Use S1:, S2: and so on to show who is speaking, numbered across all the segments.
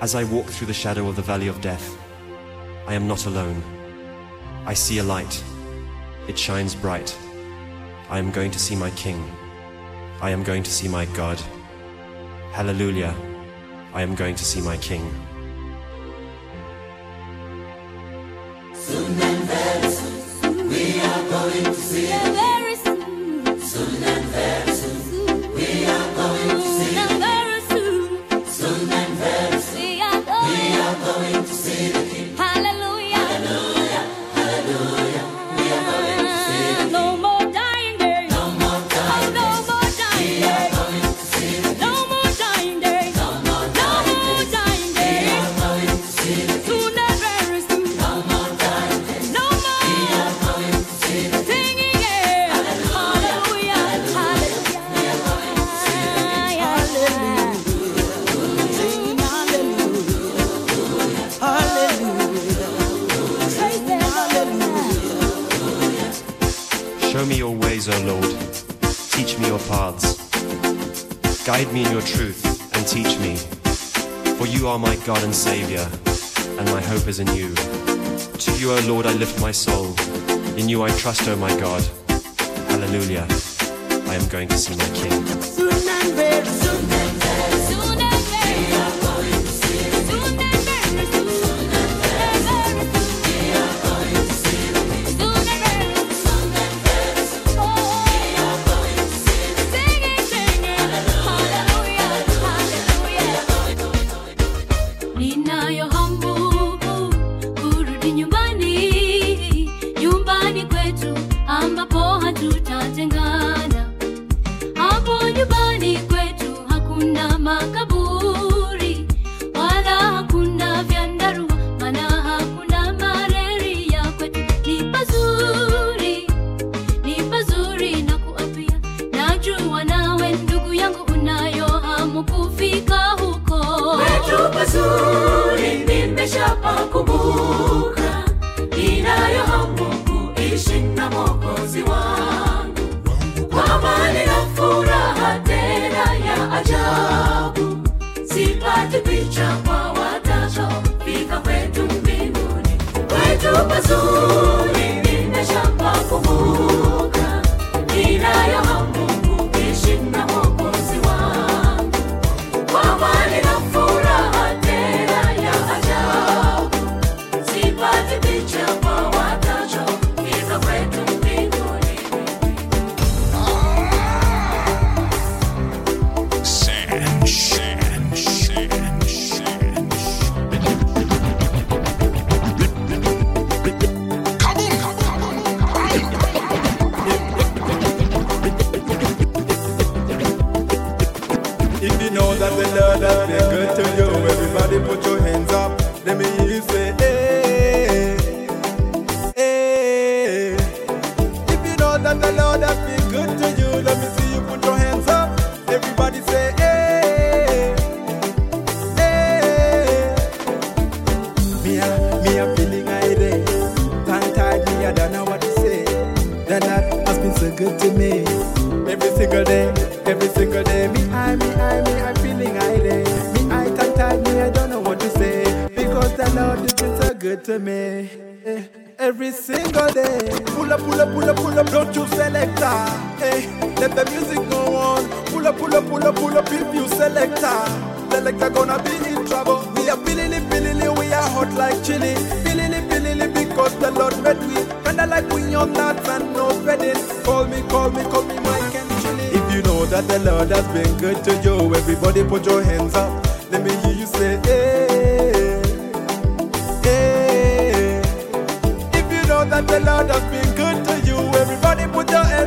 S1: As I walk through the shadow of the valley of death, I am not alone. I see a light. It shines bright. I am going to see my King. I am going to see my God. Hallelujah. I am going to see my King.
S2: Soon and very soon, we are going to.
S1: Guide me in your truth and teach me, for you are my God and Savior, and my hope is in you. To you, O Lord, I lift my soul. In you I trust, O my God. Hallelujah. I am going to see my King.
S2: babo. We are billily, billily, we are
S3: hot like chili. Billily, billily, because the Lord met we. Kinda like we on nuts and no bedding. Call me, call me, call me Mike and Chili. If you know that the Lord has been good to you, everybody put your hands up. Let me hear you say, hey. hey. If you know that the Lord has been good to you, everybody put your hands up.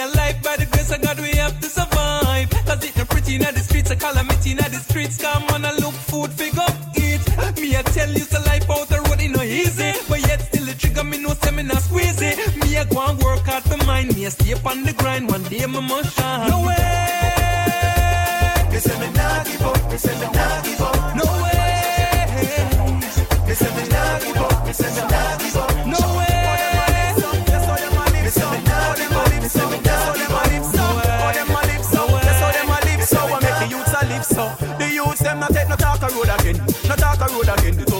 S4: Alive. By the grace of God, we have to survive. Cause it no pretty in the streets, a calamity in the streets. Come on I look food, figure eat. Me, I tell you, the life out the road, it no easy. But yet still the trigger, me no me not squeeze it. Me, I go and work hard for mine. Me, I stay up on the grind. One day, me must shine. No way,
S5: Me say me nah give up, me say me nah give up.
S4: no way,
S5: Me say me nah give up, me say me nah give up.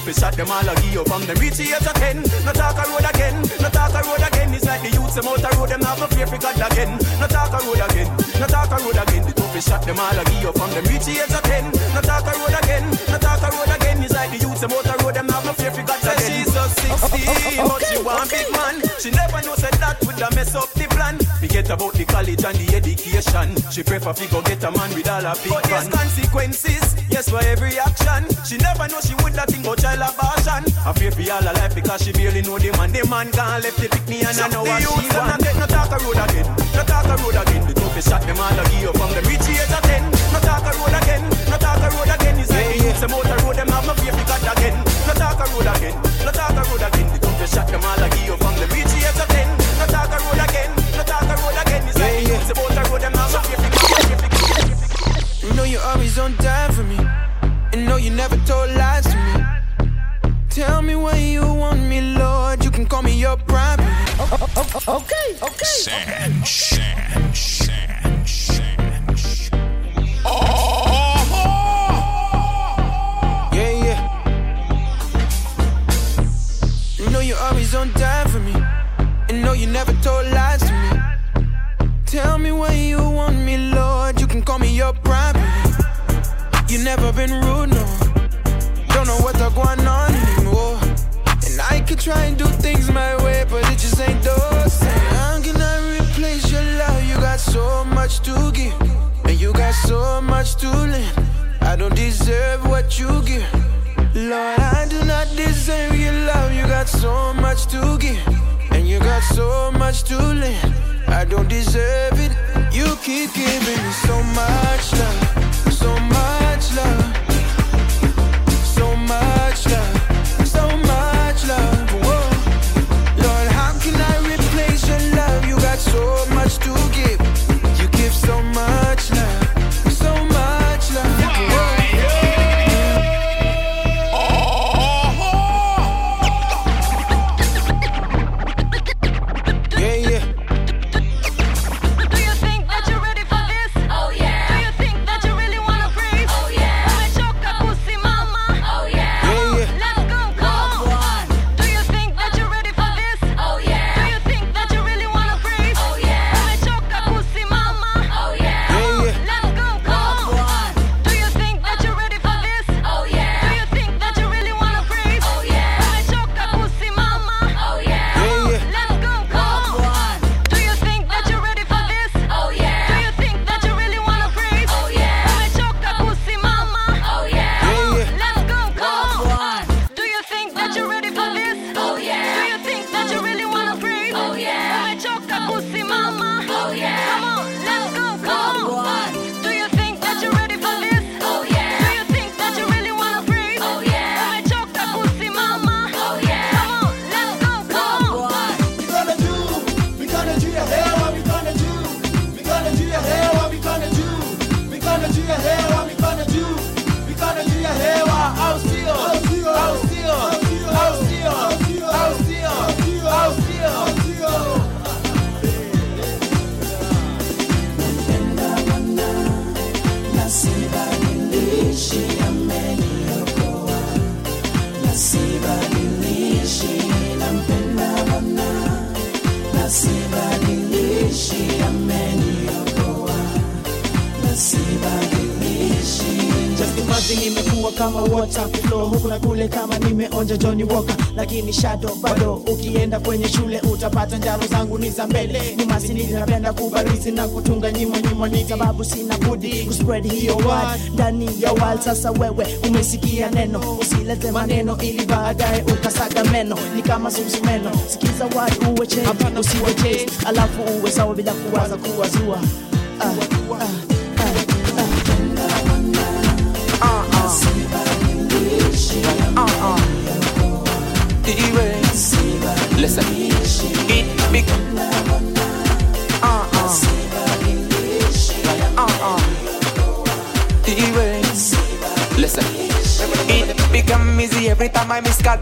S6: Toughest shot them all a give from them reach the age of ten. No talk a road again. No talk a road again. It's like the youths them out a road them have no fear for God again. No talk a road again. No talk a road again. The toughest shot them all a give from them reach the age of ten. No talk a road again. No talk a road again. It's like the youths them out a road them have no fear for God again. She's just 16, but she want big man. She never know said that would have mess up. Forget about the college and the education. She prefer fi go get a man with all her big But there's consequences, yes for every action. She never know she would have think about child abortion. I fear for all her life because she barely know the man. The man gone left the pick me and I know what she want. Not take no talk a road again, no talk a road again. The toughest shot them all a give from them reach the age of ten. No talk a road again, no talk a road again. It's like the youths them out a road them have no fear for God again. No talk a road again, no talk a road again. The toughest shot them all a give you from
S5: you never told lies to me. Tell me where you want me, Lord. You can call me your private.
S7: Sand, sand, sand, sand. Oh.
S5: Yeah, yeah. You know you're always on time for me. And know you never told lies to me. Tell me where you want me, Lord.
S8: You can call me your private. You never been rude, much to give, and you got so much to lend. I don't deserve what you give. Lord, I do not deserve your love. You got so much to give, and you got so much to lend. I don't deserve it. You keep giving me so much love, so much love, so much love, so much love. Whoa. Lord, how can I replace your love? You got so much to give.
S9: Lakini shadow bado. Ukienda kwenye shule utapata njaro zangu ni za mbele, ni masini napenda kubarizi na kutunga nyimbo nyimo, ni sababu sina budi kuspread hiyo word ndani ya world. Sasa wewe umesikia neno, usilete maneno ili baadaye ukasaga meno, ni kama sumsumeno. Sikiza word uwe change, usiwe chase, alafu uwe sawa bila kuwaza kuwazua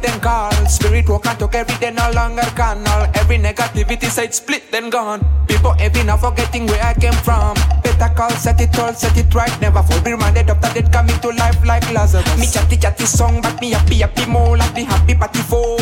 S8: then call. Spirit walk and talk every day no longer canal. Every negativity side split then gone. People every now forgetting where I came from. Better call, set it all, set it right. Never fall. Be reminded of that dead coming to life like Lazarus. Me chatty chatty song, but me happy happy more like the happy party. Four.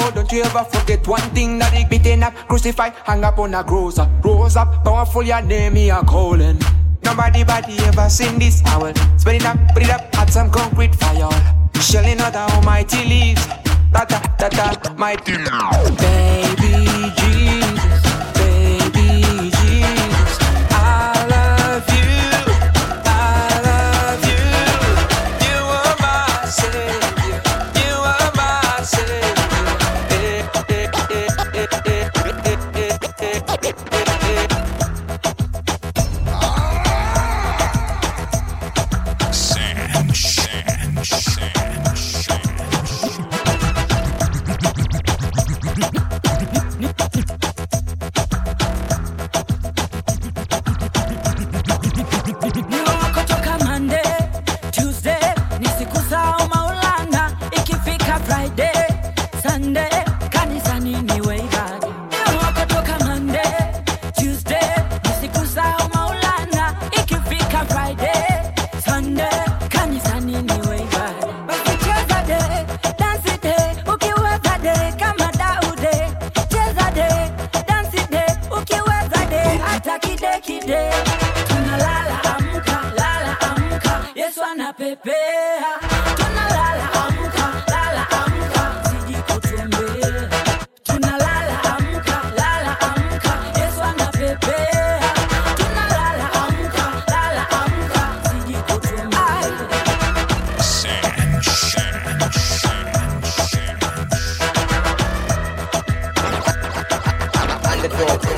S8: Don't you ever forget one thing that he beaten up, crucified, hung up on a cross. Rose up, powerful, your name, he a calling. Nobody body ever seen this. Will spread it up, put it up at some concrete fire. Shelling out the almighty leaves. Da da da da, mighty. Baby Jesus,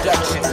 S10: production.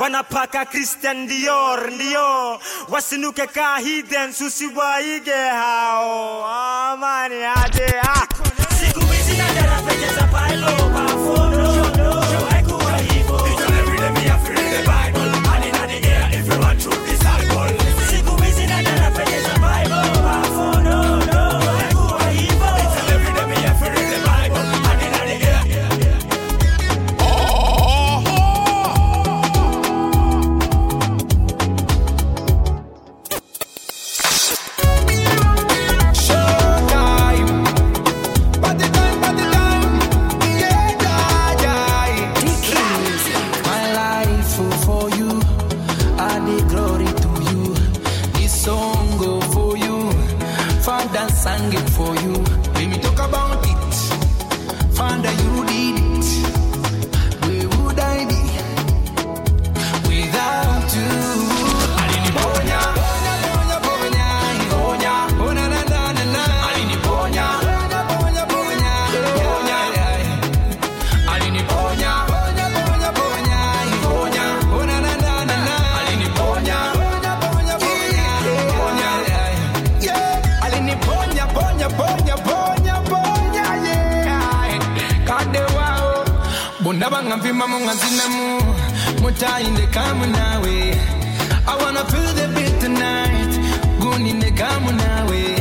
S10: wanapaka Christian Dior, ndio wasinuke ka hidden, usiwaige hao amani Ade. ah. siku hizi na
S11: daraja za palo oh, munga mvima munga zinamu muta in the
S12: kamu nawe. I wanna feel the beat tonight.
S13: Guni in the
S2: kamu nawe.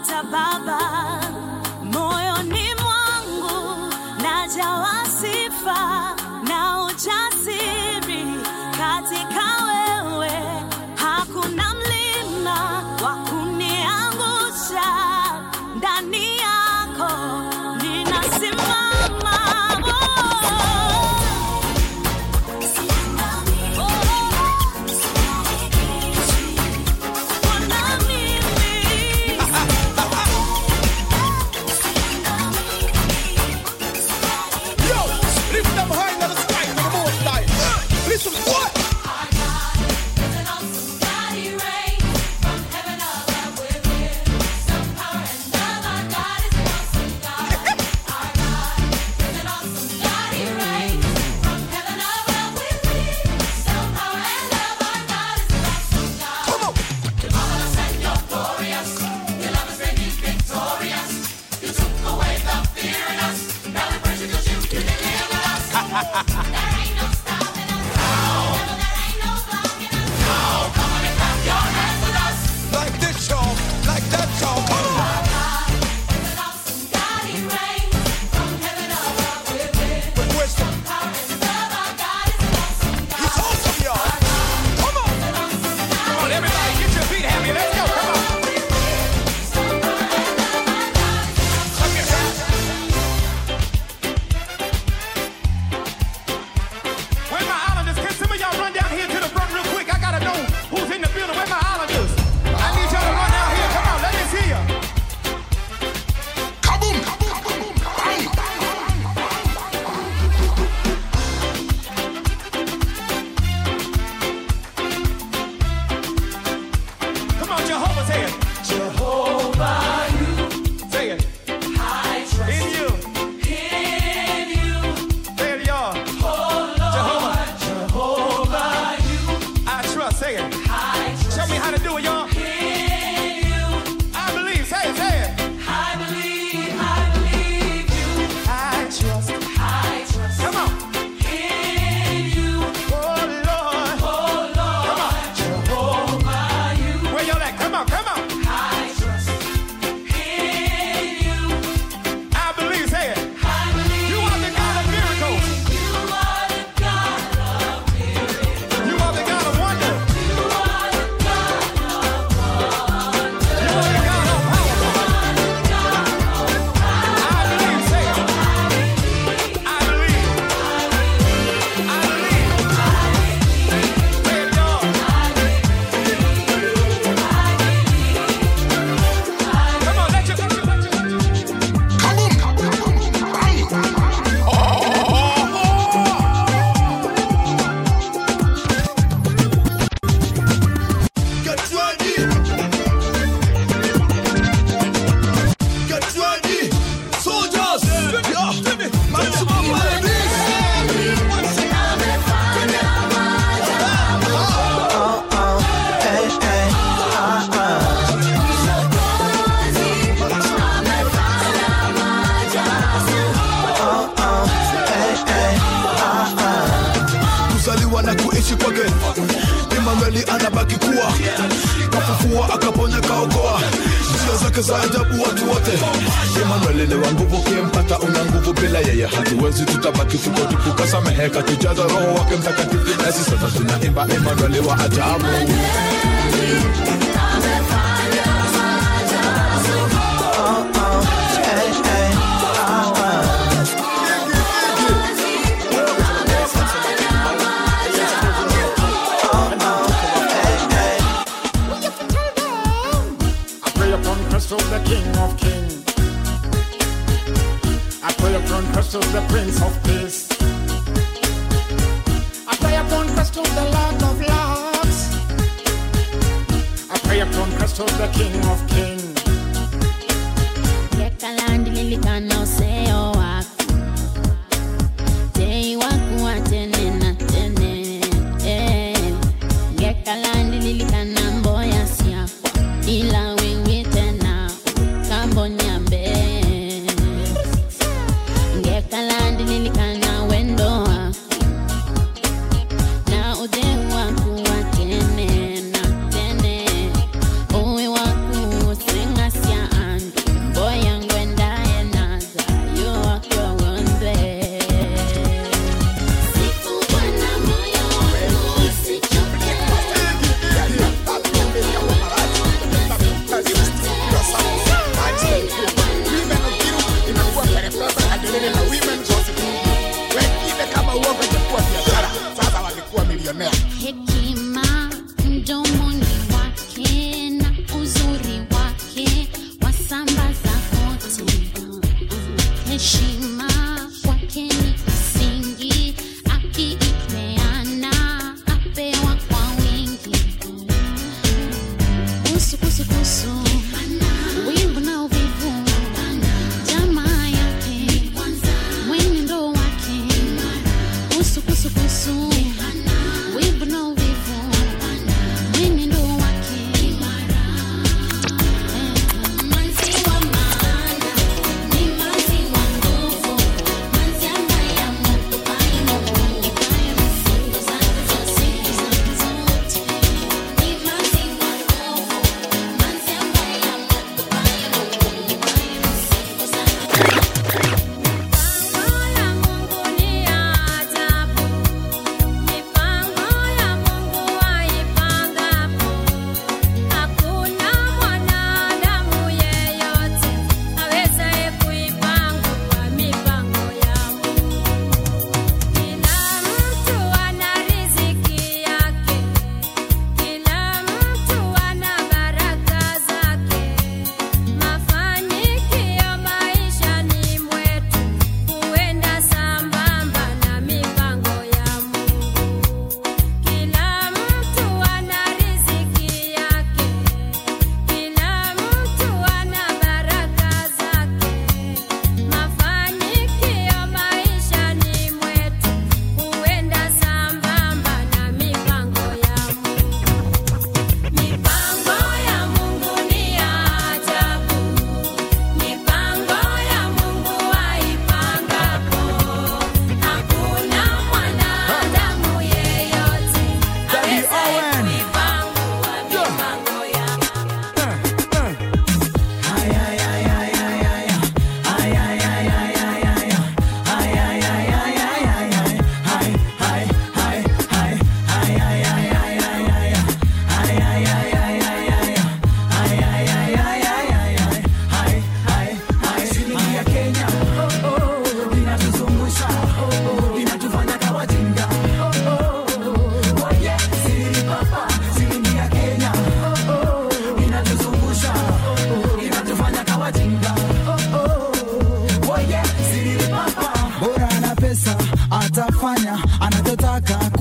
S2: Kuita baba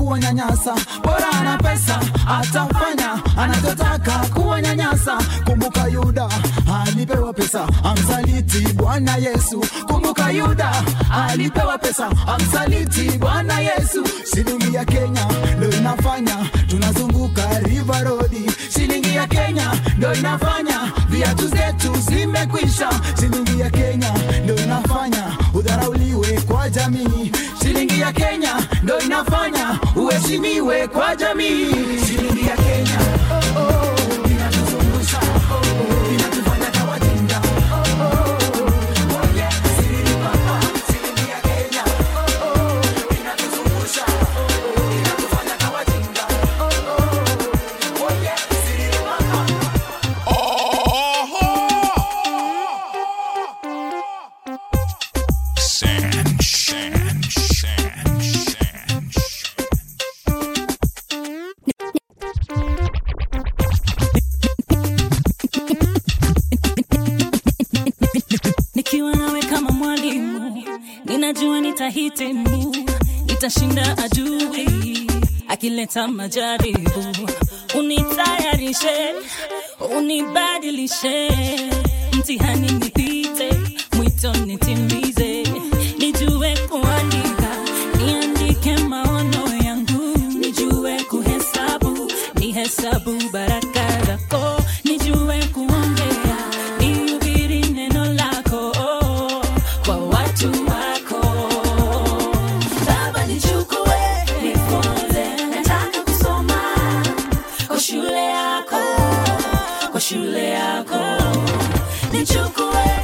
S7: kuwanyanyasa, bora ana pesa atafanya anachotaka kuwanyanyasa. Kumbuka Yuda alipewa pesa amsaliti Bwana Yesu. Kumbuka Yuda alipewa pesa amsaliti Bwana Yesu. Shilingi ya Kenya ndo inafanya tunazunguka River Road, shilingi ya Kenya ndo inafanya viatu zetu zimekwisha. Shilingi ya Kenya ndo inafanya udharauliwe kwa jamii. Shilingi ya Kenya ndo inafanya tuheshimiwe kwa jamii. Siri Kenya. Oh, oh.
S14: tenu, nitashinda adui akileta majaribu. Unitayarishe, unibadilishe, mtihani nipite, mwito mbele yako. Nichukue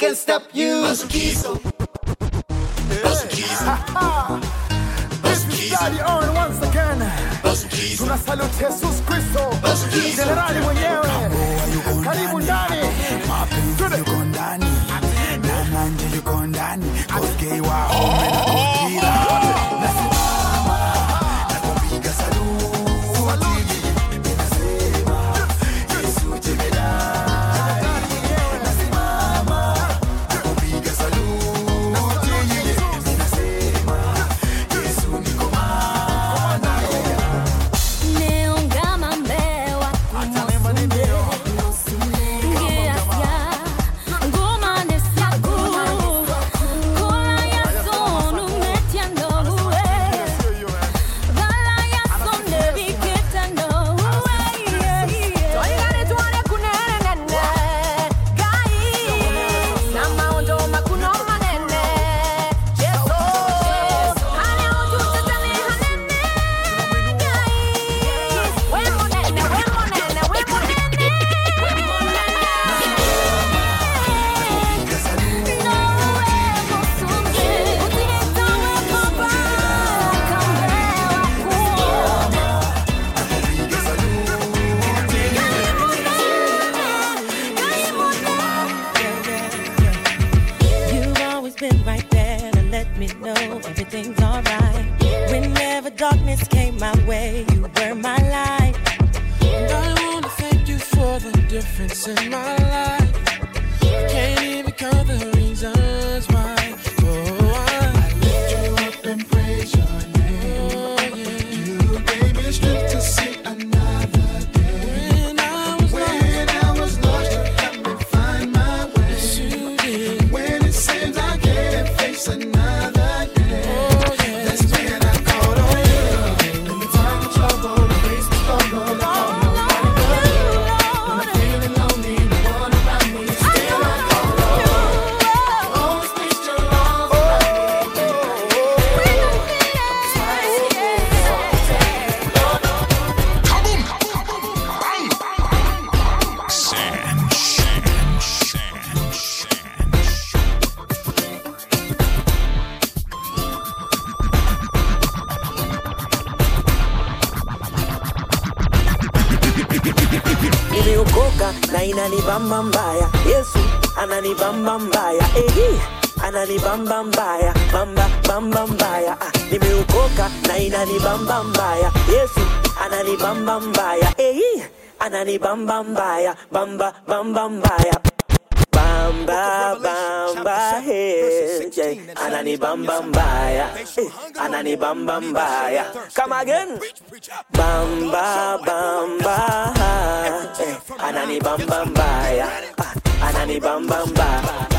S9: can't stop you.
S15: anani bam bam baya, bamba bam bam baya. bam ba hey, yeah.
S12: anani bam bam baya, anani bam bam baya. Come
S5: again. bam ba Bamba bamba, anani bam bam baya, anani bam bam baya.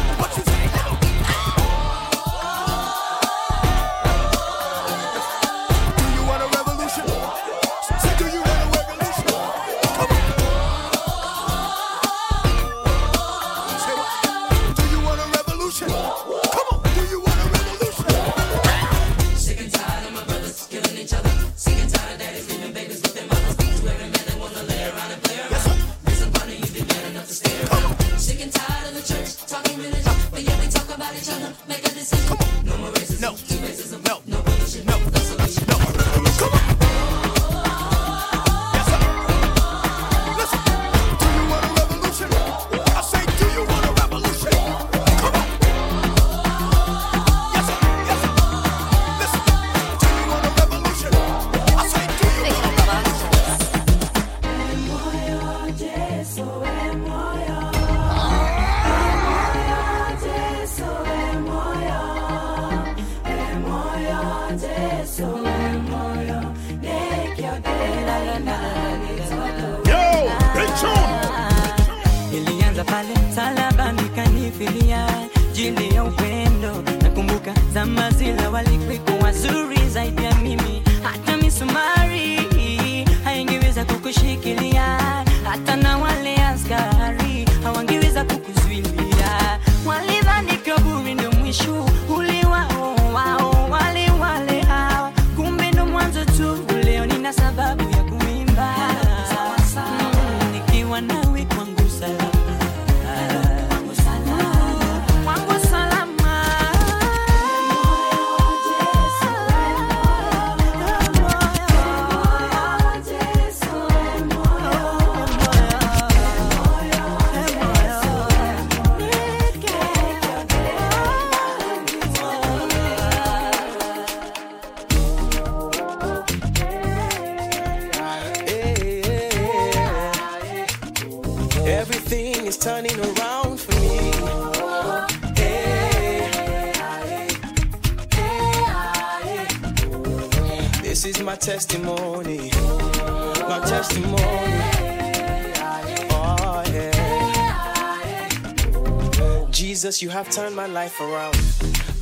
S5: Jesus, you have turned my life around.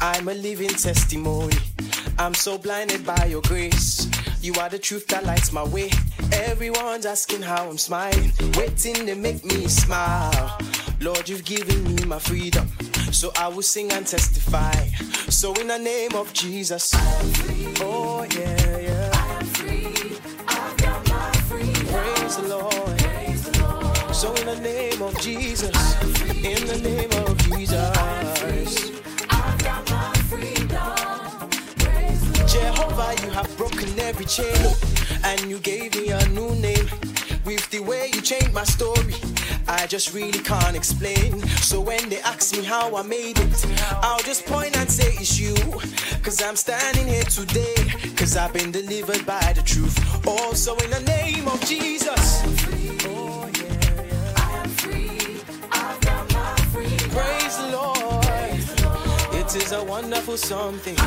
S5: I'm a living testimony. I'm so blinded by your grace. You are the truth that lights my way. Everyone's asking how I'm smiling, waiting to make me smile. Lord, you've given me my freedom, so I will sing and testify. So in the name of Jesus, oh yeah, yeah. I'm free. I've got my freedom. Praise the Lord. Praise the Lord. So in the name of Jesus, in the name Have broken every chain and you gave me a new name. With the way you changed my story, I just really can't explain. So when they ask me how I made it, I'll just point and say it's you. Cause I'm standing here today, cause I've been delivered by the truth. Also in the name of Jesus. Oh, yeah, yeah. Praise the Lord. It is a wonderful something.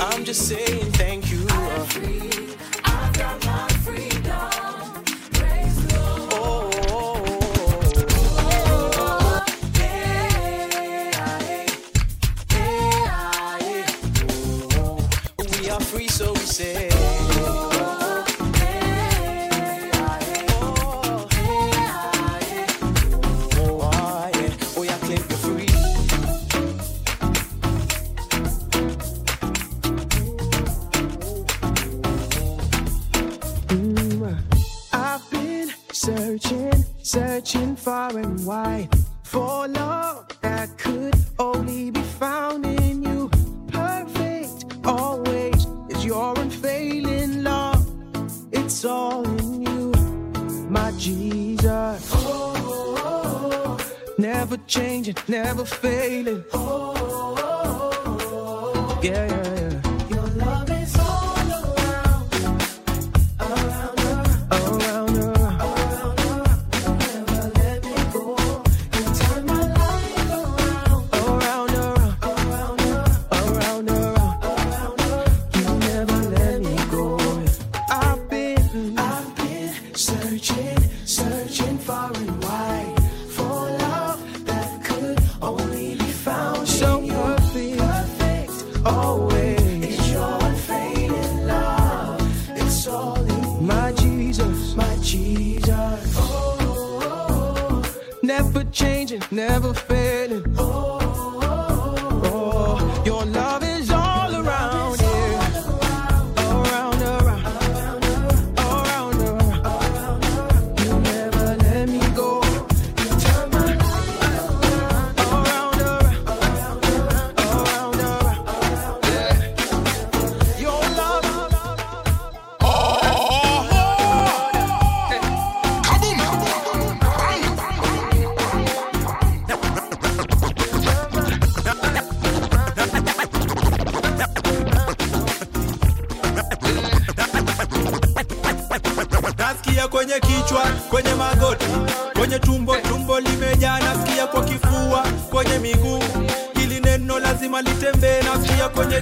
S5: I'm just saying thank you. Oh,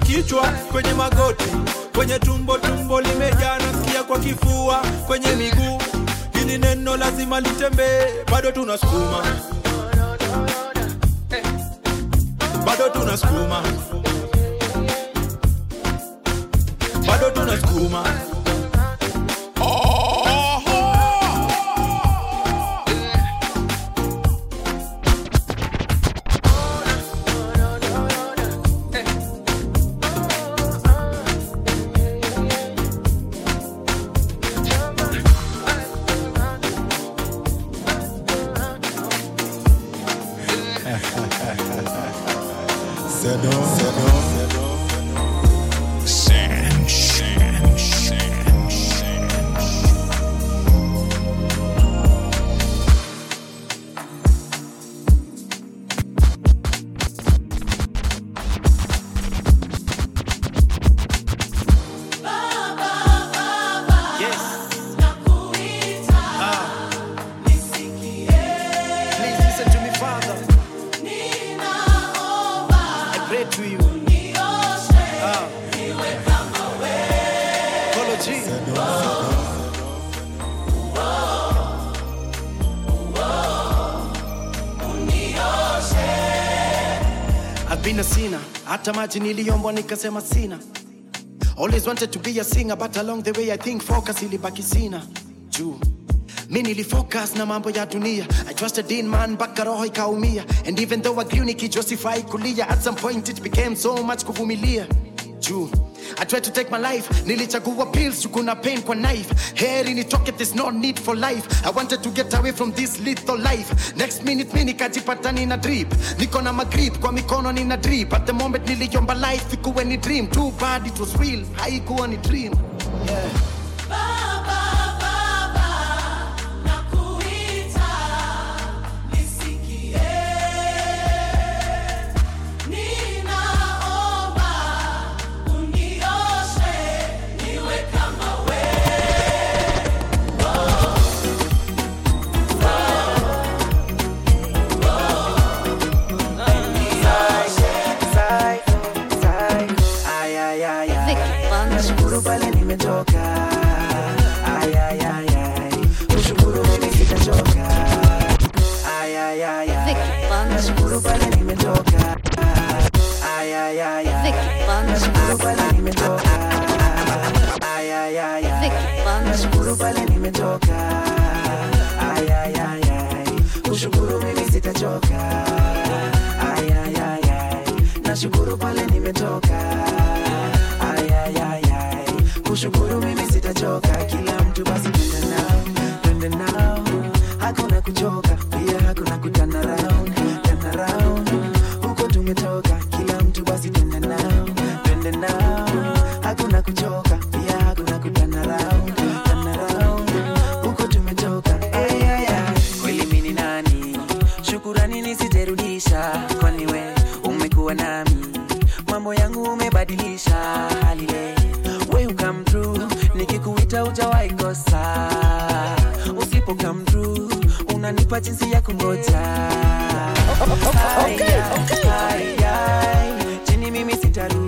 S3: kichwa kwenye magoti kwenye tumbo tumbo limejaa nasikia kwa kifua kwenye miguu. Hili neno lazima litembee bado tunasukuma. Bado tunasukuma
S16: hata maji niliombwa nikasema sina. Always wanted to be a singer but along the way i think focus ilibaki sina. Juu. Mi nilifocus na mambo ya dunia. I trusted in man mpaka roho ikaumia. And even though agrew nikijosify kulia at some point it became so much kuvumilia. Juu I tried to take my life. Nilichagua pills kuna pain kwa knife. Heri nitoke there's no need for life. I wanted to get away from this lethal life. Next minute mi nikajipata nina drip. Niko na magrip kwa mikono nina drip. At the moment niliomba life ikuwe ni dream. Too bad it was real haikuwa ni dream. Yeah.
S15: Through. Unanipa jinsi ya kungoja. Ay, ay, ay, chini mimi sitarudi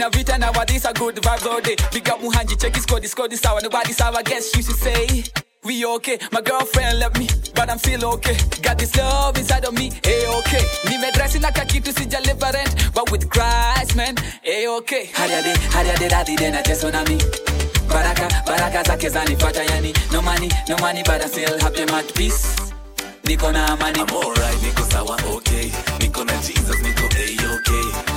S17: a-okay.
S18: Vita now, but these good vibes all day. Big up Muhanji, check his code, his code is sour. Nobody sour, I guess you should say. We okay, my girlfriend left me, but I'm still okay. Got this love inside of me, a-okay. Nimedresi na kakitu sijalipa rent, but with Christ, man, a-okay. Hariade, hariade, dadi, dena, jeso na mi. Baraka, baraka zake zanifuata yani. No money, no money, but I still happy, I'm at peace. Niko na amani.
S17: I'm alright, niko sawa okay. Niko na Jesus, niko A-okay. I'm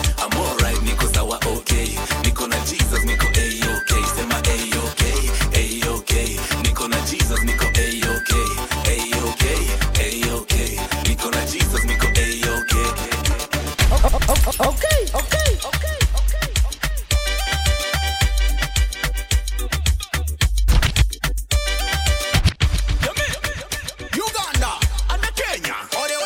S17: Okay, okay,
S12: okay. Okay, okay.
S11: Uganda and Kenya or the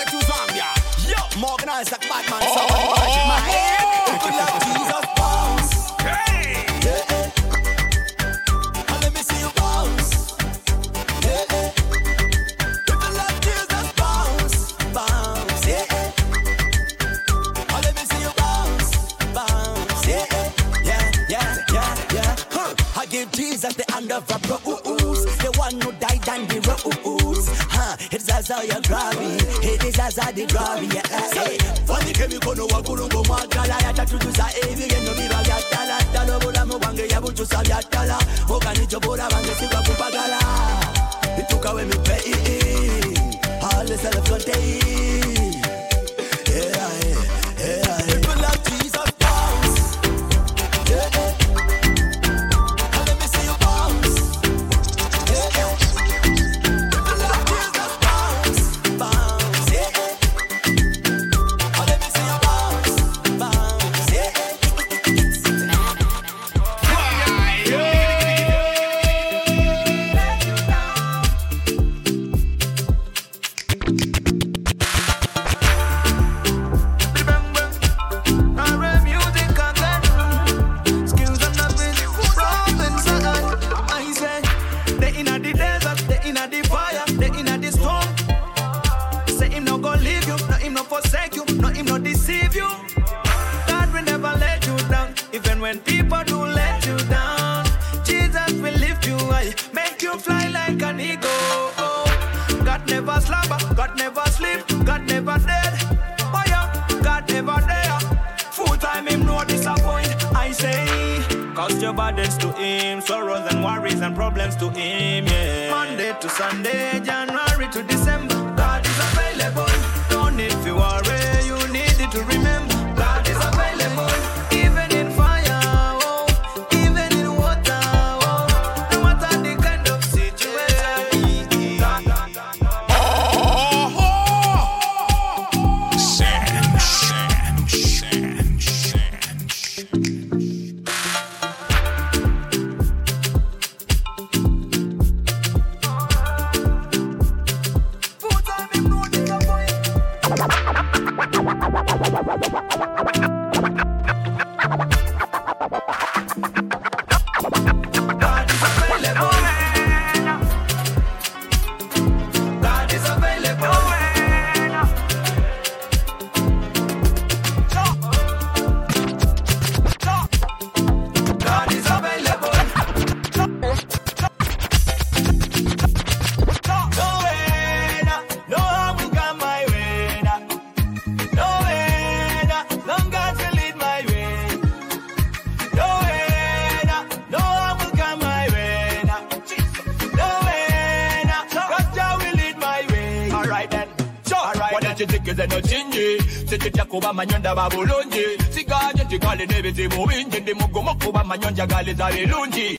S6: amanyonda bulungi. Siganye nti nebe n'ebizibu bingi ndi mugumu kuba gale galiza birungi.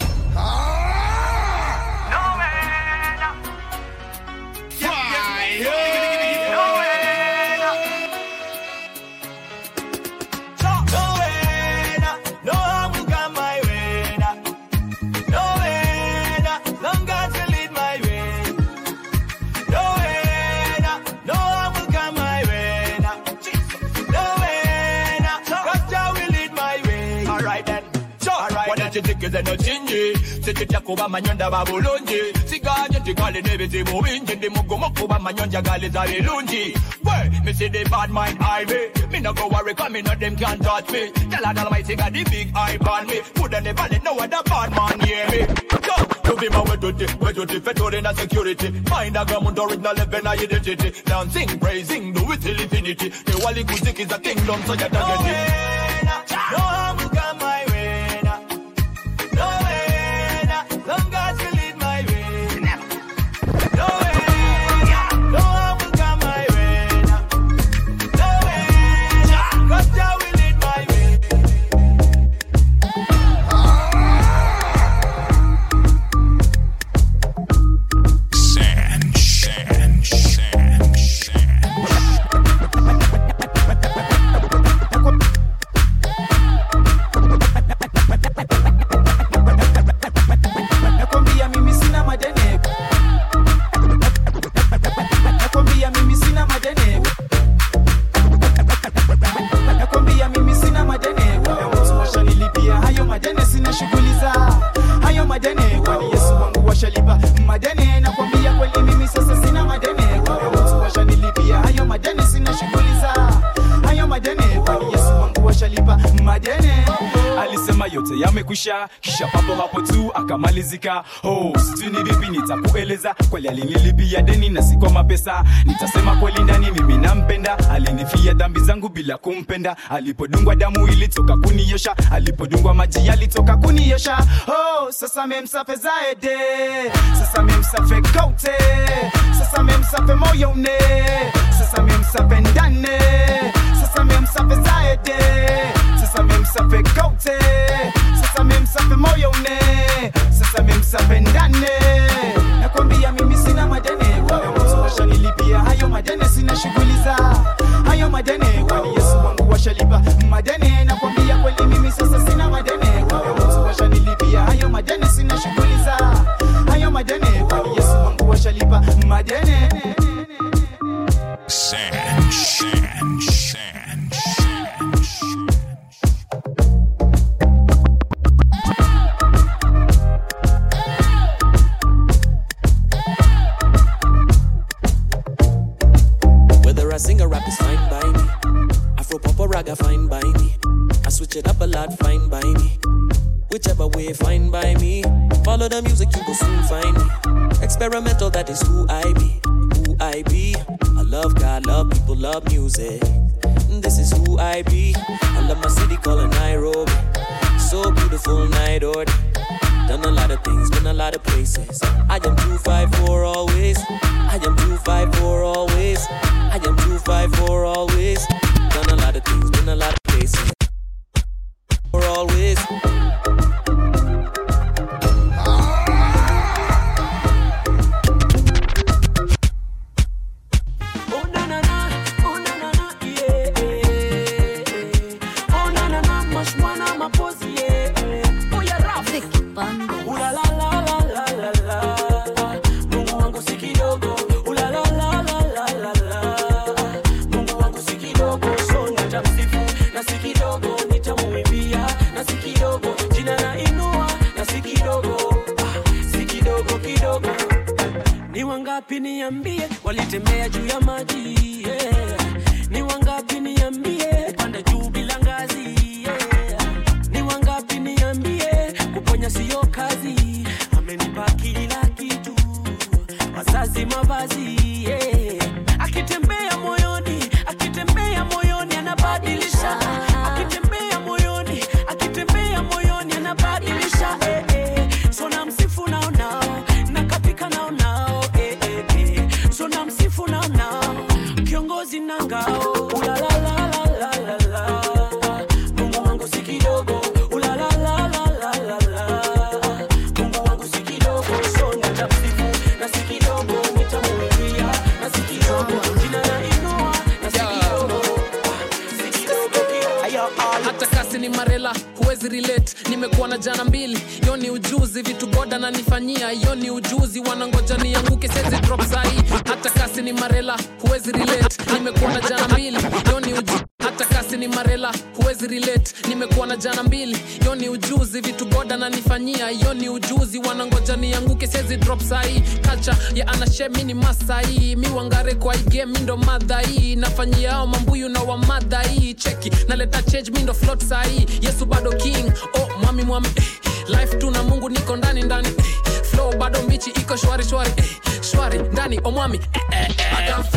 S6: kuba manyonda bulungi. Siganye nti kale n'ebizibu bingi ndi mugumu kuba manyonja galiza birungi gwe misidi bad mind i me. Me no go worry come in them can touch me. Tell an almighty god the big eye on me. Woulda never no other bad man hear me. So to be my way to the way to the federal in security. Mind a government original level identity. Dancing praising do it till infinity. The wali kuzik is a kingdom so you don't get it.
S19: Oh, no,
S20: kumalizika. Oh, sijui vipi nitakueleza kweli, alinilipia deni na si kwa mapesa. Nitasema kweli, ndani mimi nampenda, alinifia dhambi zangu bila kumpenda. Alipodungwa damu ilitoka kuniosha, alipodungwa maji yalitoka kuniosha. Oh, sasa memsafe zaede, sasa memsafe kote, sasa memsafe moyone, sasa memsafe ndane
S21: My
S22: daddy. Marela huwezi relate. Nimekuwa na jana mbili yoni uji hata kasi ni marela huwezi relate. Nimekuwa na jana mbili yoni ujuzi. Vitu boda nanifanyia yo ni ujuzi. Wanangoja nianguke sezi drop sahi kacha ya anashemi ni masai mi wangare kwa ige mi ndo madhai nafanyia ao mambuyu na wamadhai cheki naleta change mi ndo flot sahi yesu bado king oh mwami mwami eh. life tu na mungu niko ndani ndani eh. flow bado mbichi iko shwari shwari eh. shwari ndani o mwami eh, eh, eh. I got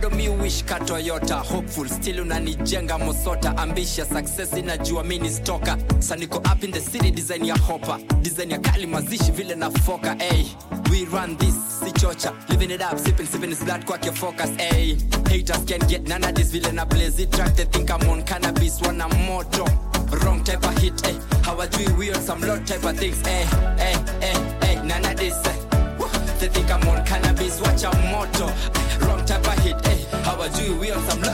S18: bado mi wish ka toyota hopeful still unanijenga mosota ambitious success inajua mi ni stoka saniko up in the city design ya hopa design ya kali mazishi vile na foka hey. we run this si chocha living it up sipping sipping is blood kwake focus hey. haters can get none of this vile na blaze it track they think I'm on cannabis wana moto wrong type of hit hey. hawajui we on some lot type of things hey, hey, we on some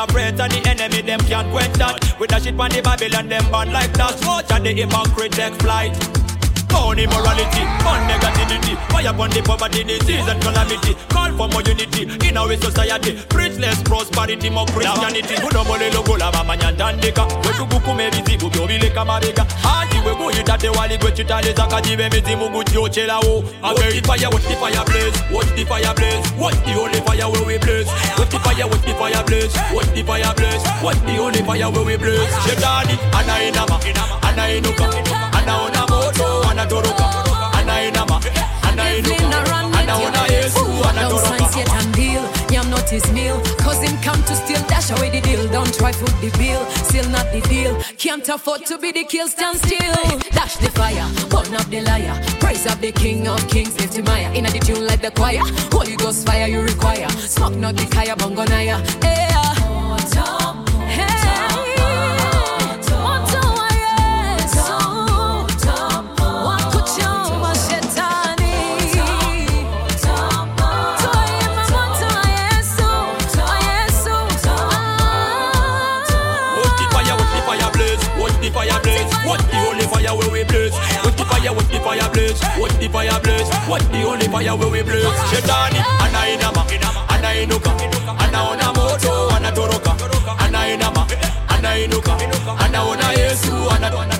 S6: We and the enemy them can't quench that. We dash it on the Babylon them burn like that. Watch and the hypocrite take flight. Born immorality, born negativity Fire upon the poverty, disease and calamity Call for more unity in our society Preach less prosperity dimo Christianity kunomole lokola vamanyandandika kwekukukume vizivu vyo vileka mabega andiwe ah, kuita tewali kwechitaleza kative mizimu kujochelawo Watch the fire, watch the fire blaze, watch the fire blaze, watch the holy fire where we blaze. Watch the fire, watch the fire blaze, watch the fire blaze, watch the holy fire where we blaze. Shetani, ana inama, ana inuka, ona moto, ana toroka, ana inama, inuka, ona yesu, ana toroka
S23: eat his meal. Cause him come to steal, dash away the deal. Don't try foot the bill, still not the deal. Can't afford to be the kill, stand still. Dash the fire, burn up the liar. Praise up the king of kings, lift him higher. In the tune like the choir. Holy Ghost fire you require. Smoke not the kaya, bongo naya. Hey,
S6: Watch fire where we blaze. Shetani, ana inama, ana inuka, ana ona moto, ana toroka, ana inama, ana inuka, ana ona Yesu, ana